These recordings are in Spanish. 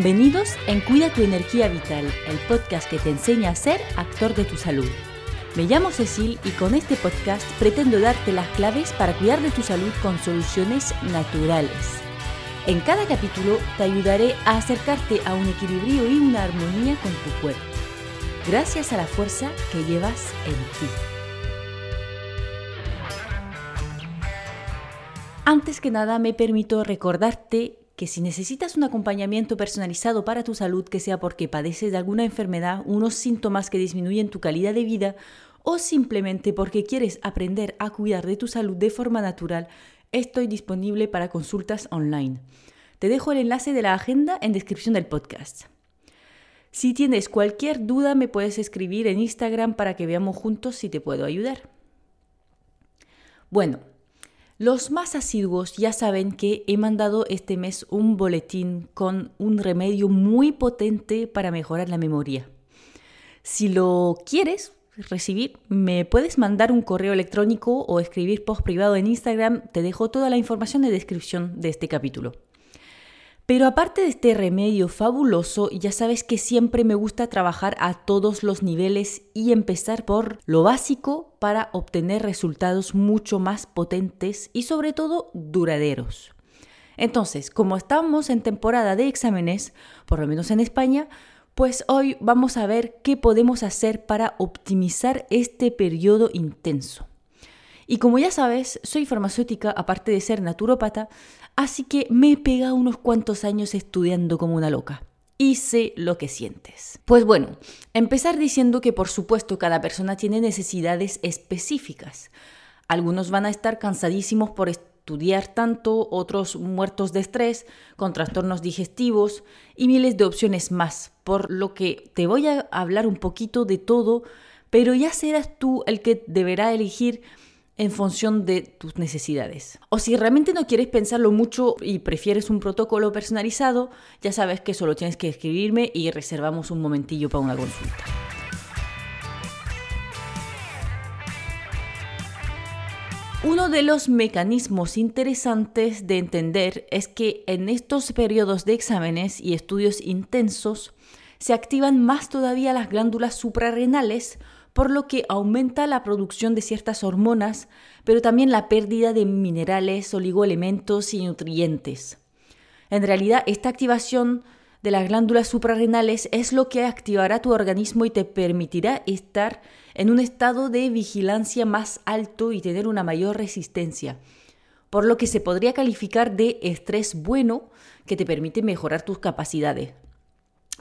Bienvenidos en Cuida tu Energía Vital, el podcast que te enseña a ser actor de tu salud. Me llamo Cecil y con este podcast pretendo darte las claves para cuidar de tu salud con soluciones naturales. En cada capítulo te ayudaré a acercarte a un equilibrio y una armonía con tu cuerpo, gracias a la fuerza que llevas en ti. Antes que nada me permito recordarte que si necesitas un acompañamiento personalizado para tu salud, que sea porque padeces de alguna enfermedad, unos síntomas que disminuyen tu calidad de vida o simplemente porque quieres aprender a cuidar de tu salud de forma natural, estoy disponible para consultas online. Te dejo el enlace de la agenda en descripción del podcast. Si tienes cualquier duda me puedes escribir en Instagram para que veamos juntos si te puedo ayudar. Bueno, los más asiduos ya saben que he mandado este mes un boletín con un remedio muy potente para mejorar la memoria. Si lo quieres recibir, me puedes mandar un correo electrónico o escribir post privado en Instagram. Te dejo toda la información en descripción de este capítulo. Pero aparte de este remedio fabuloso, ya sabes que siempre me gusta trabajar a todos los niveles y empezar por lo básico para obtener resultados mucho más potentes y sobre todo duraderos. Entonces, como estamos en temporada de exámenes, por lo menos en España, pues hoy vamos a ver qué podemos hacer para optimizar este periodo intenso. Y como ya sabes, soy farmacéutica aparte de ser naturópata, así que me he pegado unos cuantos años estudiando como una loca. Y sé lo que sientes. Pues bueno, empezar diciendo que por supuesto cada persona tiene necesidades específicas. Algunos van a estar cansadísimos por estudiar tanto, otros muertos de estrés, con trastornos digestivos y miles de opciones más, por lo que te voy a hablar un poquito de todo, pero ya serás tú el que deberá elegir en función de tus necesidades. O si realmente no quieres pensarlo mucho y prefieres un protocolo personalizado, ya sabes que solo tienes que escribirme y reservamos un momentillo para una consulta. Uno de los mecanismos interesantes de entender es que en estos periodos de exámenes y estudios intensos se activan más todavía las glándulas suprarrenales por lo que aumenta la producción de ciertas hormonas, pero también la pérdida de minerales, oligoelementos y nutrientes. En realidad, esta activación de las glándulas suprarrenales es lo que activará tu organismo y te permitirá estar en un estado de vigilancia más alto y tener una mayor resistencia, por lo que se podría calificar de estrés bueno que te permite mejorar tus capacidades.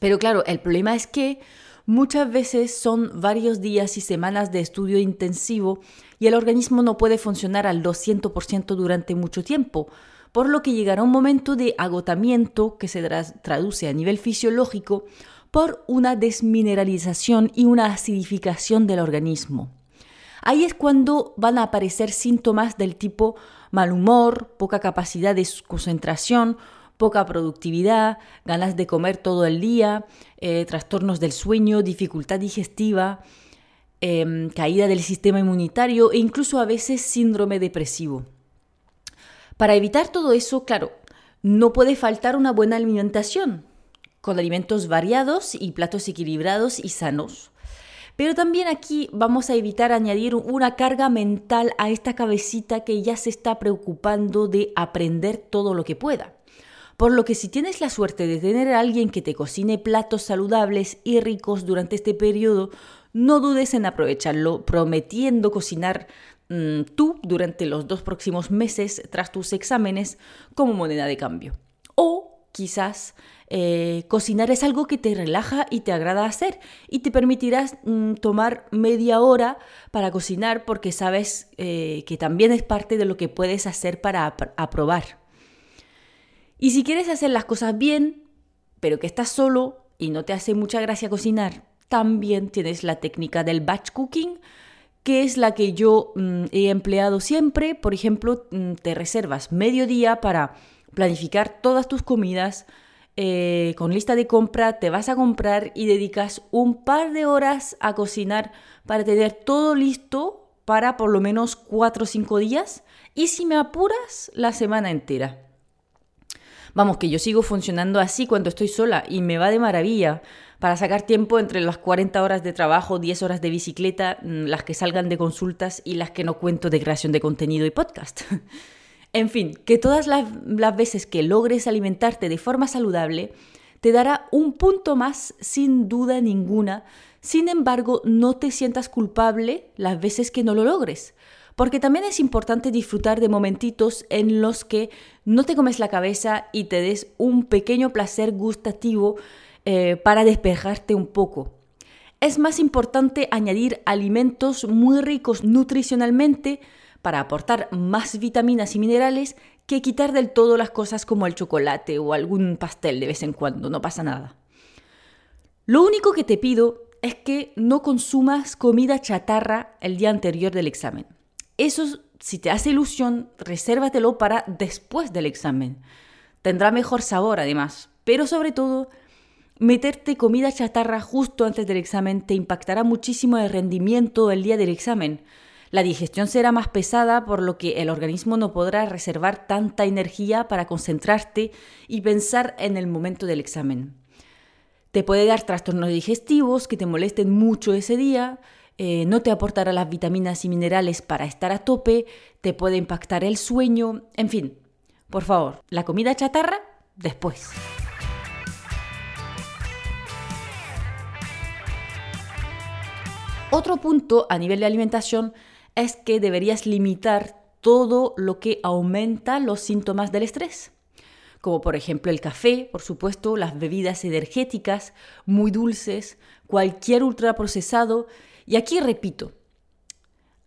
Pero claro, el problema es que Muchas veces son varios días y semanas de estudio intensivo y el organismo no puede funcionar al 200% durante mucho tiempo, por lo que llegará un momento de agotamiento que se traduce a nivel fisiológico por una desmineralización y una acidificación del organismo. Ahí es cuando van a aparecer síntomas del tipo mal humor, poca capacidad de concentración, poca productividad, ganas de comer todo el día, eh, trastornos del sueño, dificultad digestiva, em, caída del sistema inmunitario e incluso a veces síndrome depresivo. Para evitar todo eso, claro, no puede faltar una buena alimentación, con alimentos variados y platos equilibrados y sanos. Pero también aquí vamos a evitar añadir una carga mental a esta cabecita que ya se está preocupando de aprender todo lo que pueda. Por lo que si tienes la suerte de tener a alguien que te cocine platos saludables y ricos durante este periodo, no dudes en aprovecharlo, prometiendo cocinar mm, tú durante los dos próximos meses tras tus exámenes como moneda de cambio. O quizás eh, cocinar es algo que te relaja y te agrada hacer y te permitirá mm, tomar media hora para cocinar porque sabes eh, que también es parte de lo que puedes hacer para aprobar y si quieres hacer las cosas bien, pero que estás solo y no te hace mucha gracia cocinar, también tienes la técnica del batch cooking, que es la que yo mm, he empleado siempre. Por ejemplo, mm, te reservas medio día para planificar todas tus comidas. Eh, con lista de compra te vas a comprar y dedicas un par de horas a cocinar para tener todo listo para por lo menos 4 o 5 días y si me apuras la semana entera. Vamos, que yo sigo funcionando así cuando estoy sola y me va de maravilla para sacar tiempo entre las 40 horas de trabajo, 10 horas de bicicleta, mm, las que salgan de consultas y las que no cuento de creación de contenido y podcast. en fin, que todas las, las veces que logres alimentarte de forma saludable, te dará un punto más sin duda ninguna. Sin embargo, no te sientas culpable las veces que no lo logres porque también es importante disfrutar de momentitos en los que no te comes la cabeza y te des un pequeño placer gustativo eh, para despejarte un poco. Es más importante añadir alimentos muy ricos nutricionalmente para aportar más vitaminas y minerales que quitar del todo las cosas como el chocolate o algún pastel de vez en cuando, no pasa nada. Lo único que te pido es que no consumas comida chatarra el día anterior del examen. Eso, si te hace ilusión, resérvatelo para después del examen. Tendrá mejor sabor además, pero sobre todo, meterte comida chatarra justo antes del examen te impactará muchísimo el rendimiento el día del examen. La digestión será más pesada, por lo que el organismo no podrá reservar tanta energía para concentrarte y pensar en el momento del examen. Te puede dar trastornos digestivos que te molesten mucho ese día, eh, no te aportará las vitaminas y minerales para estar a tope, te puede impactar el sueño, en fin, por favor, la comida chatarra después. Otro punto a nivel de alimentación es que deberías limitar todo lo que aumenta los síntomas del estrés como por ejemplo el café, por supuesto, las bebidas energéticas muy dulces, cualquier ultraprocesado y aquí repito,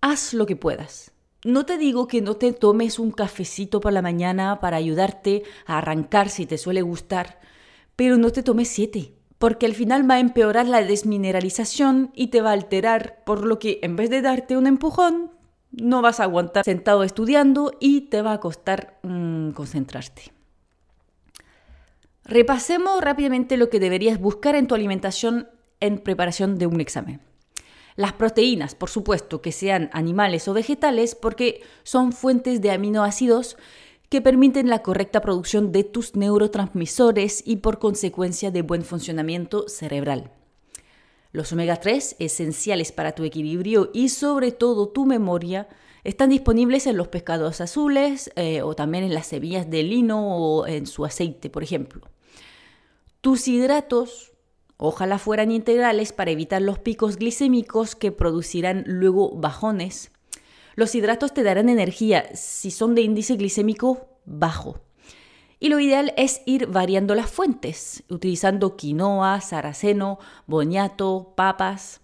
haz lo que puedas. No te digo que no te tomes un cafecito por la mañana para ayudarte a arrancar si te suele gustar, pero no te tomes siete, porque al final va a empeorar la desmineralización y te va a alterar, por lo que en vez de darte un empujón, no vas a aguantar sentado estudiando y te va a costar mm, concentrarte. Repasemos rápidamente lo que deberías buscar en tu alimentación en preparación de un examen. Las proteínas, por supuesto, que sean animales o vegetales, porque son fuentes de aminoácidos que permiten la correcta producción de tus neurotransmisores y por consecuencia de buen funcionamiento cerebral. Los omega 3, esenciales para tu equilibrio y sobre todo tu memoria, están disponibles en los pescados azules eh, o también en las semillas de lino o en su aceite, por ejemplo. Tus hidratos Ojalá fueran integrales para evitar los picos glicémicos que producirán luego bajones. Los hidratos te darán energía si son de índice glicémico bajo. Y lo ideal es ir variando las fuentes, utilizando quinoa, saraceno, boñato, papas.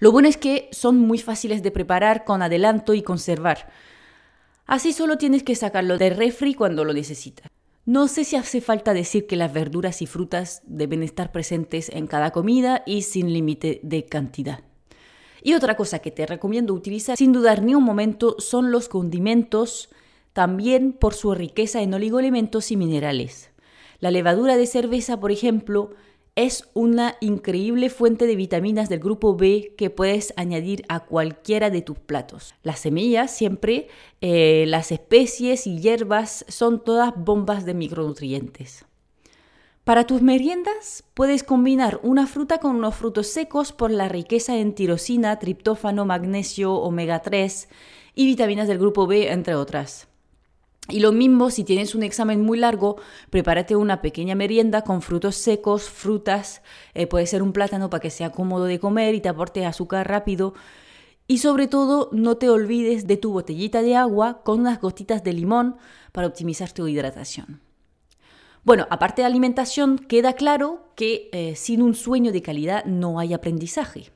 Lo bueno es que son muy fáciles de preparar con adelanto y conservar. Así solo tienes que sacarlo de refri cuando lo necesitas. No sé si hace falta decir que las verduras y frutas deben estar presentes en cada comida y sin límite de cantidad. Y otra cosa que te recomiendo utilizar sin dudar ni un momento son los condimentos, también por su riqueza en oligoelementos y minerales. La levadura de cerveza, por ejemplo, es una increíble fuente de vitaminas del grupo B que puedes añadir a cualquiera de tus platos. Las semillas siempre, eh, las especies y hierbas son todas bombas de micronutrientes. Para tus meriendas puedes combinar una fruta con unos frutos secos por la riqueza en tirosina, triptófano, magnesio, omega 3 y vitaminas del grupo B, entre otras. Y lo mismo, si tienes un examen muy largo, prepárate una pequeña merienda con frutos secos, frutas, eh, puede ser un plátano para que sea cómodo de comer y te aporte azúcar rápido. Y sobre todo, no te olvides de tu botellita de agua con unas gotitas de limón para optimizar tu hidratación. Bueno, aparte de alimentación, queda claro que eh, sin un sueño de calidad no hay aprendizaje.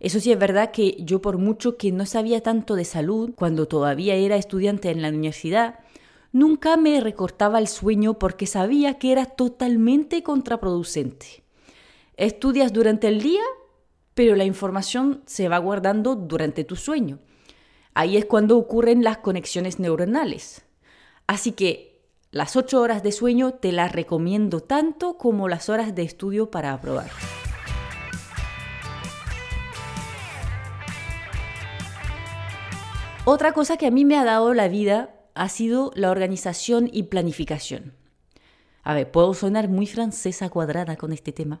Eso sí es verdad que yo por mucho que no sabía tanto de salud cuando todavía era estudiante en la universidad, nunca me recortaba el sueño porque sabía que era totalmente contraproducente. Estudias durante el día, pero la información se va guardando durante tu sueño. Ahí es cuando ocurren las conexiones neuronales. Así que las ocho horas de sueño te las recomiendo tanto como las horas de estudio para aprobar. Otra cosa que a mí me ha dado la vida ha sido la organización y planificación. A ver, puedo sonar muy francesa cuadrada con este tema,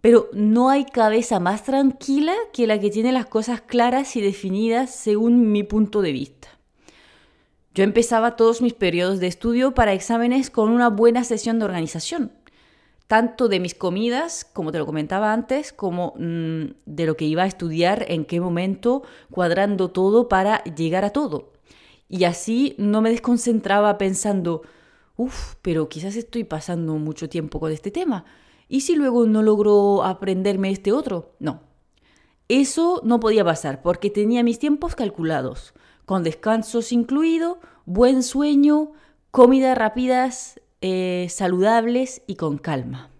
pero no hay cabeza más tranquila que la que tiene las cosas claras y definidas según mi punto de vista. Yo empezaba todos mis periodos de estudio para exámenes con una buena sesión de organización, tanto de mis comidas, como te lo comentaba antes, como mm, de lo que iba a estudiar, en qué momento, cuadrando todo para llegar a todo. Y así no me desconcentraba pensando, uff, pero quizás estoy pasando mucho tiempo con este tema. ¿Y si luego no logro aprenderme este otro? No. Eso no podía pasar porque tenía mis tiempos calculados, con descansos incluido, buen sueño, comidas rápidas, eh, saludables y con calma.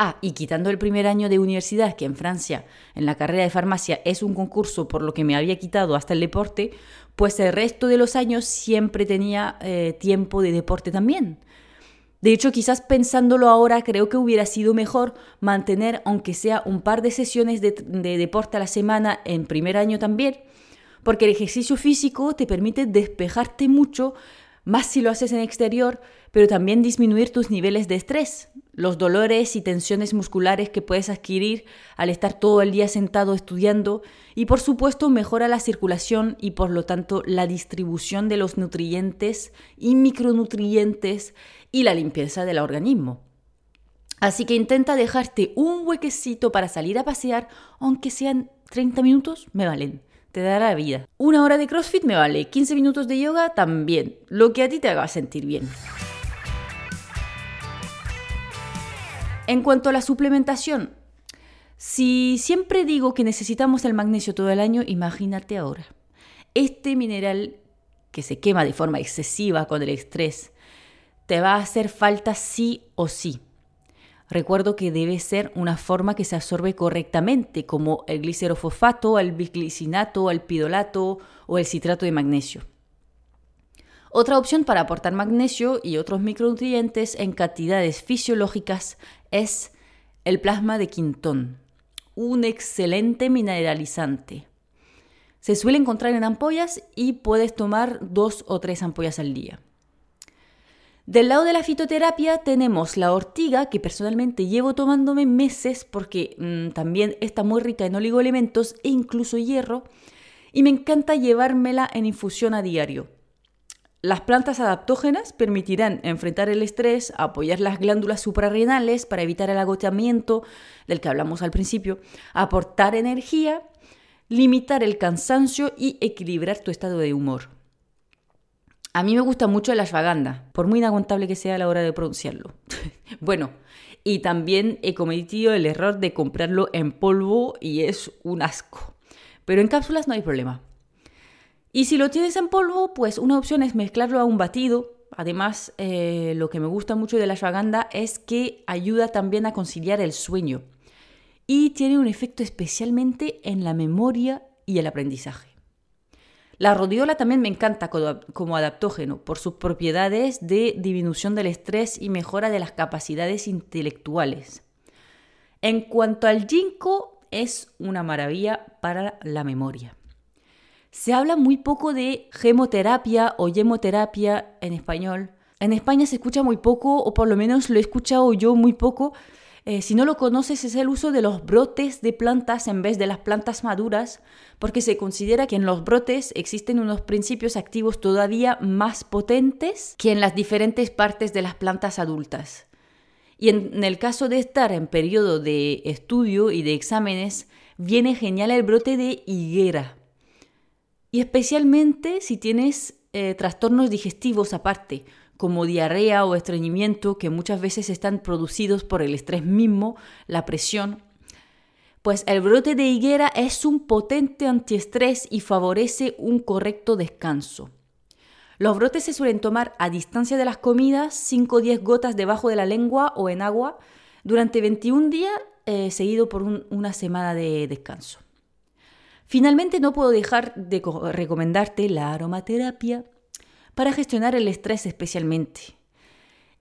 Ah, y quitando el primer año de universidad, que en Francia, en la carrera de farmacia, es un concurso por lo que me había quitado hasta el deporte, pues el resto de los años siempre tenía eh, tiempo de deporte también. De hecho, quizás pensándolo ahora, creo que hubiera sido mejor mantener, aunque sea un par de sesiones de, de deporte a la semana en primer año también, porque el ejercicio físico te permite despejarte mucho, más si lo haces en exterior, pero también disminuir tus niveles de estrés, los dolores y tensiones musculares que puedes adquirir al estar todo el día sentado estudiando y por supuesto mejora la circulación y por lo tanto la distribución de los nutrientes y micronutrientes y la limpieza del organismo. Así que intenta dejarte un huequecito para salir a pasear, aunque sean 30 minutos, me valen te dará vida. Una hora de CrossFit me vale, 15 minutos de yoga también, lo que a ti te haga sentir bien. En cuanto a la suplementación, si siempre digo que necesitamos el magnesio todo el año, imagínate ahora. Este mineral que se quema de forma excesiva con el estrés, te va a hacer falta sí o sí. Recuerdo que debe ser una forma que se absorbe correctamente, como el glicerofosfato, el biglicinato, el pidolato o el citrato de magnesio. Otra opción para aportar magnesio y otros micronutrientes en cantidades fisiológicas es el plasma de quintón, un excelente mineralizante. Se suele encontrar en ampollas y puedes tomar dos o tres ampollas al día. Del lado de la fitoterapia tenemos la ortiga, que personalmente llevo tomándome meses porque mm, también está muy rica en oligoelementos e incluso hierro, y me encanta llevármela en infusión a diario. Las plantas adaptógenas permitirán enfrentar el estrés, apoyar las glándulas suprarrenales para evitar el agotamiento del que hablamos al principio, aportar energía, limitar el cansancio y equilibrar tu estado de humor. A mí me gusta mucho el ashwagandha, por muy inaguantable que sea a la hora de pronunciarlo. bueno, y también he cometido el error de comprarlo en polvo y es un asco. Pero en cápsulas no hay problema. Y si lo tienes en polvo, pues una opción es mezclarlo a un batido. Además, eh, lo que me gusta mucho de la ashwagandha es que ayuda también a conciliar el sueño. Y tiene un efecto especialmente en la memoria y el aprendizaje. La rodiola también me encanta como adaptógeno por sus propiedades de disminución del estrés y mejora de las capacidades intelectuales. En cuanto al ginkgo, es una maravilla para la memoria. Se habla muy poco de gemoterapia o yemoterapia en español. En España se escucha muy poco, o por lo menos lo he escuchado yo muy poco, eh, si no lo conoces, es el uso de los brotes de plantas en vez de las plantas maduras, porque se considera que en los brotes existen unos principios activos todavía más potentes que en las diferentes partes de las plantas adultas. Y en el caso de estar en periodo de estudio y de exámenes, viene genial el brote de higuera. Y especialmente si tienes eh, trastornos digestivos aparte, como diarrea o estreñimiento que muchas veces están producidos por el estrés mismo, la presión, pues el brote de higuera es un potente antiestrés y favorece un correcto descanso. Los brotes se suelen tomar a distancia de las comidas, 5 o 10 gotas debajo de la lengua o en agua, durante 21 días, eh, seguido por una semana de descanso. Finalmente, no puedo dejar de recomendarte la aromaterapia para gestionar el estrés especialmente.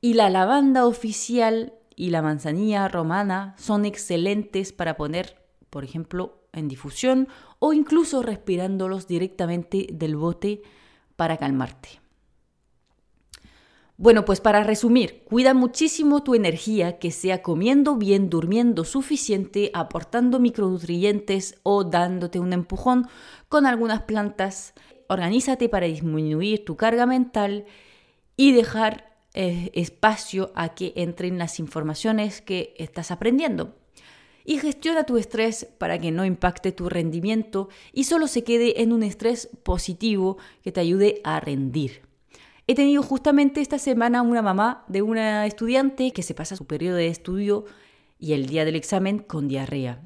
Y la lavanda oficial y la manzanilla romana son excelentes para poner, por ejemplo, en difusión o incluso respirándolos directamente del bote para calmarte. Bueno, pues para resumir, cuida muchísimo tu energía, que sea comiendo bien, durmiendo suficiente, aportando micronutrientes o dándote un empujón con algunas plantas. Organízate para disminuir tu carga mental y dejar eh, espacio a que entren las informaciones que estás aprendiendo. Y gestiona tu estrés para que no impacte tu rendimiento y solo se quede en un estrés positivo que te ayude a rendir. He tenido justamente esta semana una mamá de una estudiante que se pasa su periodo de estudio y el día del examen con diarrea.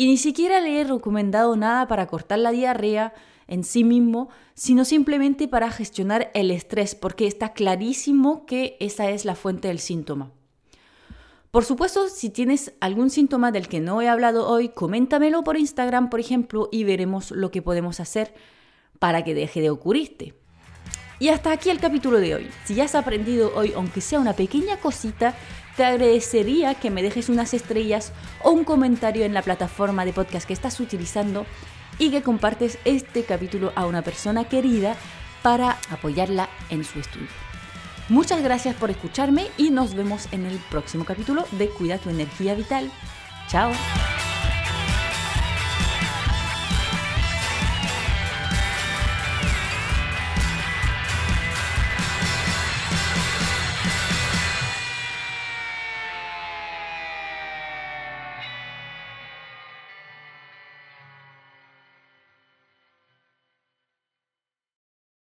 Y ni siquiera le he recomendado nada para cortar la diarrea en sí mismo, sino simplemente para gestionar el estrés, porque está clarísimo que esa es la fuente del síntoma. Por supuesto, si tienes algún síntoma del que no he hablado hoy, coméntamelo por Instagram, por ejemplo, y veremos lo que podemos hacer para que deje de ocurrirte. Y hasta aquí el capítulo de hoy. Si ya has aprendido hoy, aunque sea una pequeña cosita, te agradecería que me dejes unas estrellas o un comentario en la plataforma de podcast que estás utilizando y que compartes este capítulo a una persona querida para apoyarla en su estudio. Muchas gracias por escucharme y nos vemos en el próximo capítulo de Cuida tu energía vital. Chao.